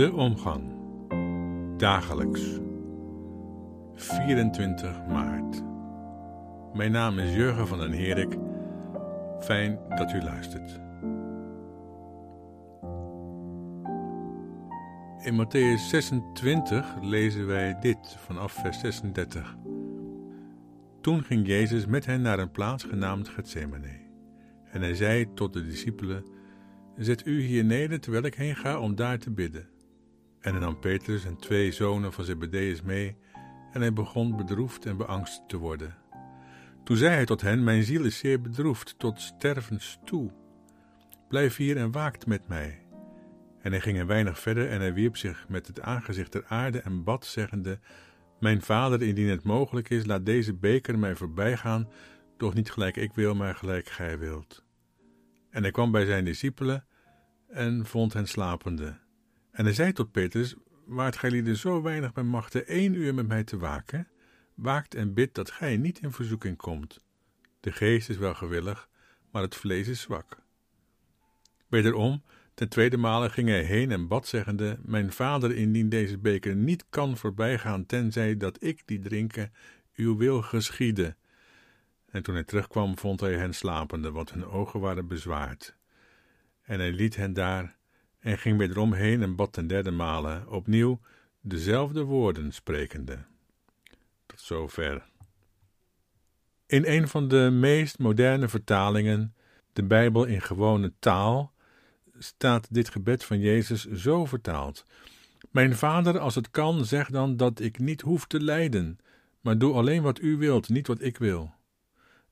De omgang. Dagelijks. 24 maart. Mijn naam is Jurgen van den Herik. Fijn dat u luistert. In Matthäus 26 lezen wij dit vanaf vers 36. Toen ging Jezus met hen naar een plaats genaamd Gethsemane. En hij zei tot de discipelen: Zet u hier neder terwijl ik heen ga om daar te bidden. En hij nam Petrus en twee zonen van Zebedeus mee, en hij begon bedroefd en beangst te worden. Toen zei hij tot hen: Mijn ziel is zeer bedroefd, tot stervens toe. Blijf hier en waakt met mij. En hij ging een weinig verder en hij wierp zich met het aangezicht ter aarde en bad, zeggende: Mijn vader, indien het mogelijk is, laat deze beker mij voorbij gaan, doch niet gelijk ik wil, maar gelijk gij wilt. En hij kwam bij zijn discipelen en vond hen slapende. En hij zei tot Petrus: Waart gij lieden zo weinig bij machten één uur met mij te waken? Waakt en bid dat gij niet in verzoeking komt. De geest is wel gewillig, maar het vlees is zwak. Wederom, ten tweede male ging hij heen en bad, zeggende: Mijn vader, indien deze beker niet kan voorbijgaan, tenzij dat ik die drinken, uw wil geschieden. En toen hij terugkwam, vond hij hen slapende, want hun ogen waren bezwaard. En hij liet hen daar en ging wederom heen en bad ten derde male, opnieuw dezelfde woorden sprekende. Tot zover. In een van de meest moderne vertalingen, de Bijbel in gewone taal, staat dit gebed van Jezus zo vertaald: Mijn Vader, als het kan, zeg dan dat ik niet hoef te lijden, maar doe alleen wat u wilt, niet wat ik wil.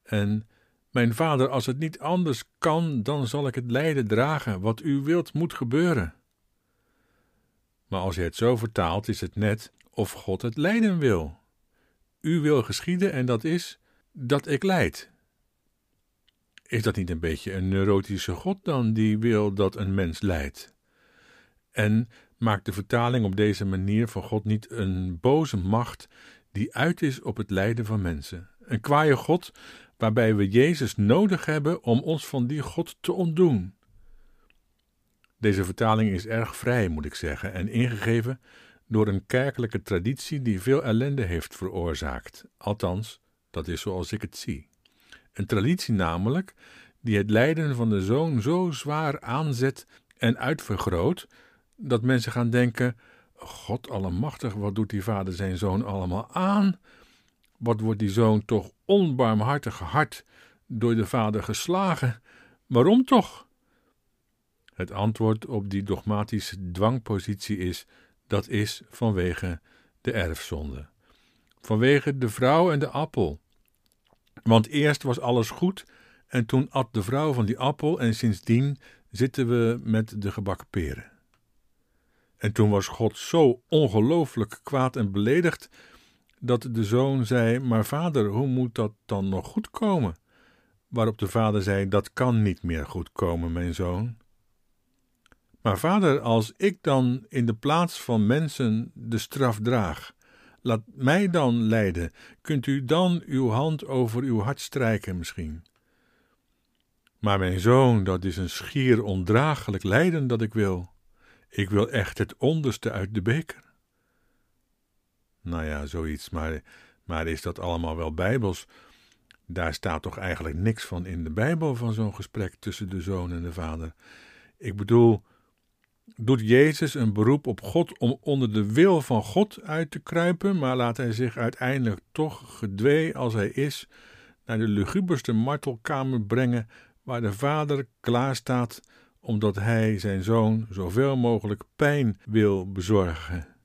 En mijn vader, als het niet anders kan, dan zal ik het lijden dragen. Wat u wilt, moet gebeuren. Maar als je het zo vertaalt, is het net of God het lijden wil. U wil geschieden en dat is dat ik lijd. Is dat niet een beetje een neurotische God dan, die wil dat een mens lijdt? En maakt de vertaling op deze manier van God niet een boze macht die uit is op het lijden van mensen? Een kwaaie God waarbij we Jezus nodig hebben om ons van die God te ontdoen. Deze vertaling is erg vrij, moet ik zeggen, en ingegeven door een kerkelijke traditie die veel ellende heeft veroorzaakt. Althans, dat is zoals ik het zie. Een traditie namelijk die het lijden van de zoon zo zwaar aanzet en uitvergroot, dat mensen gaan denken: God allemachtig, wat doet die vader zijn zoon allemaal aan? Wat wordt die zoon toch onbarmhartig hard door de vader geslagen? Waarom toch? Het antwoord op die dogmatische dwangpositie is: dat is vanwege de erfzonde. Vanwege de vrouw en de appel. Want eerst was alles goed en toen at de vrouw van die appel en sindsdien zitten we met de gebakken peren. En toen was God zo ongelooflijk kwaad en beledigd dat de zoon zei: Maar vader, hoe moet dat dan nog goed komen? Waarop de vader zei: Dat kan niet meer goed komen, mijn zoon. Maar vader, als ik dan in de plaats van mensen de straf draag, laat mij dan lijden. Kunt u dan uw hand over uw hart strijken misschien? Maar mijn zoon, dat is een schier ondraaglijk lijden dat ik wil. Ik wil echt het onderste uit de beker. Nou ja, zoiets, maar, maar is dat allemaal wel bijbels? Daar staat toch eigenlijk niks van in de Bijbel van zo'n gesprek tussen de zoon en de vader. Ik bedoel, doet Jezus een beroep op God om onder de wil van God uit te kruipen, maar laat hij zich uiteindelijk toch gedwee als hij is naar de luguberste martelkamer brengen waar de vader klaar staat omdat hij zijn zoon zoveel mogelijk pijn wil bezorgen.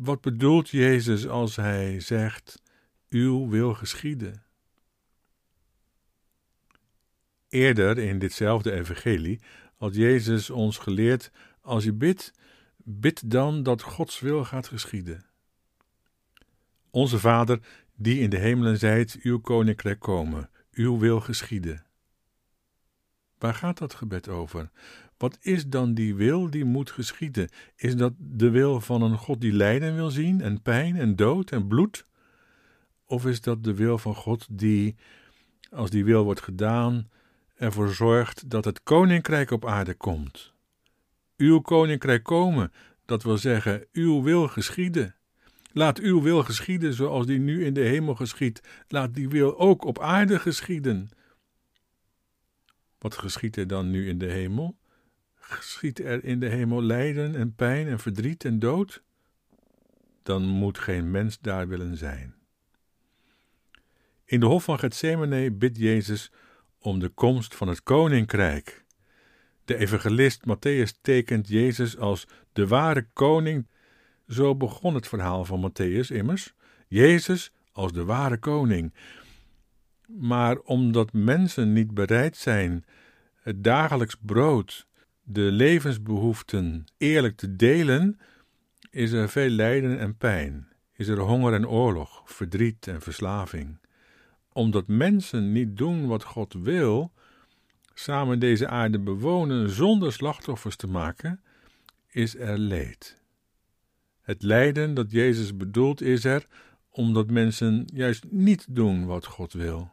Wat bedoelt Jezus als hij zegt: Uw wil geschieden? Eerder in ditzelfde evangelie had Jezus ons geleerd: Als je bidt, bid dan dat Gods wil gaat geschieden. Onze Vader, die in de hemelen zijt, uw koninkrijk komen, uw wil geschieden. Waar gaat dat gebed over? Wat is dan die wil die moet geschieden? Is dat de wil van een God die lijden wil zien en pijn en dood en bloed? Of is dat de wil van God die, als die wil wordt gedaan, ervoor zorgt dat het koninkrijk op aarde komt? Uw koninkrijk komen, dat wil zeggen, uw wil geschieden. Laat uw wil geschieden zoals die nu in de hemel geschiet. Laat die wil ook op aarde geschieden. Wat geschiet er dan nu in de hemel? Geschiet er in de hemel lijden en pijn en verdriet en dood? Dan moet geen mens daar willen zijn. In de hof van Gethsemane bidt Jezus om de komst van het koninkrijk. De evangelist Matthäus tekent Jezus als de ware koning. Zo begon het verhaal van Matthäus immers. Jezus als de ware koning. Maar omdat mensen niet bereid zijn het dagelijks brood, de levensbehoeften eerlijk te delen, is er veel lijden en pijn, is er honger en oorlog, verdriet en verslaving. Omdat mensen niet doen wat God wil, samen deze aarde bewonen zonder slachtoffers te maken, is er leed. Het lijden dat Jezus bedoelt is er omdat mensen juist niet doen wat God wil.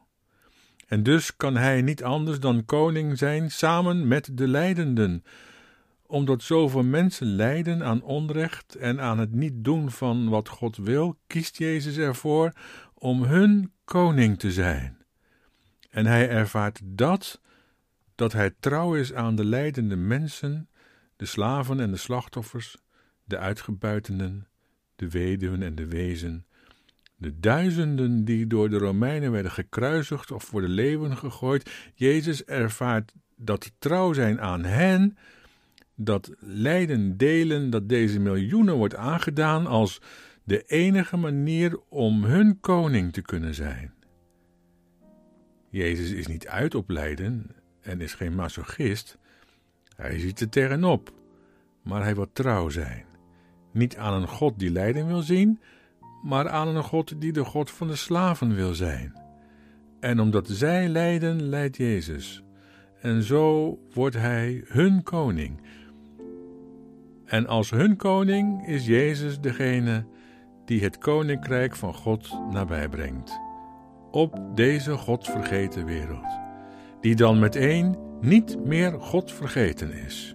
En dus kan hij niet anders dan koning zijn samen met de lijdenden. Omdat zoveel mensen lijden aan onrecht en aan het niet doen van wat God wil, kiest Jezus ervoor om hun koning te zijn. En hij ervaart dat, dat hij trouw is aan de lijdende mensen, de slaven en de slachtoffers, de uitgebuitenden, de weduwen en de wezen, de duizenden die door de Romeinen werden gekruisigd of voor de leeuwen gegooid, Jezus ervaart dat trouw zijn aan hen, dat lijden delen dat deze miljoenen wordt aangedaan als de enige manier om hun koning te kunnen zijn. Jezus is niet uit op lijden en is geen masochist. Hij ziet er tegenop, maar hij wil trouw zijn. Niet aan een God die lijden wil zien, maar aan een God die de God van de slaven wil zijn. En omdat zij lijden, leidt Jezus. En zo wordt hij hun koning. En als hun koning is Jezus degene die het koninkrijk van God nabij brengt. Op deze God vergeten wereld, die dan meteen niet meer God vergeten is.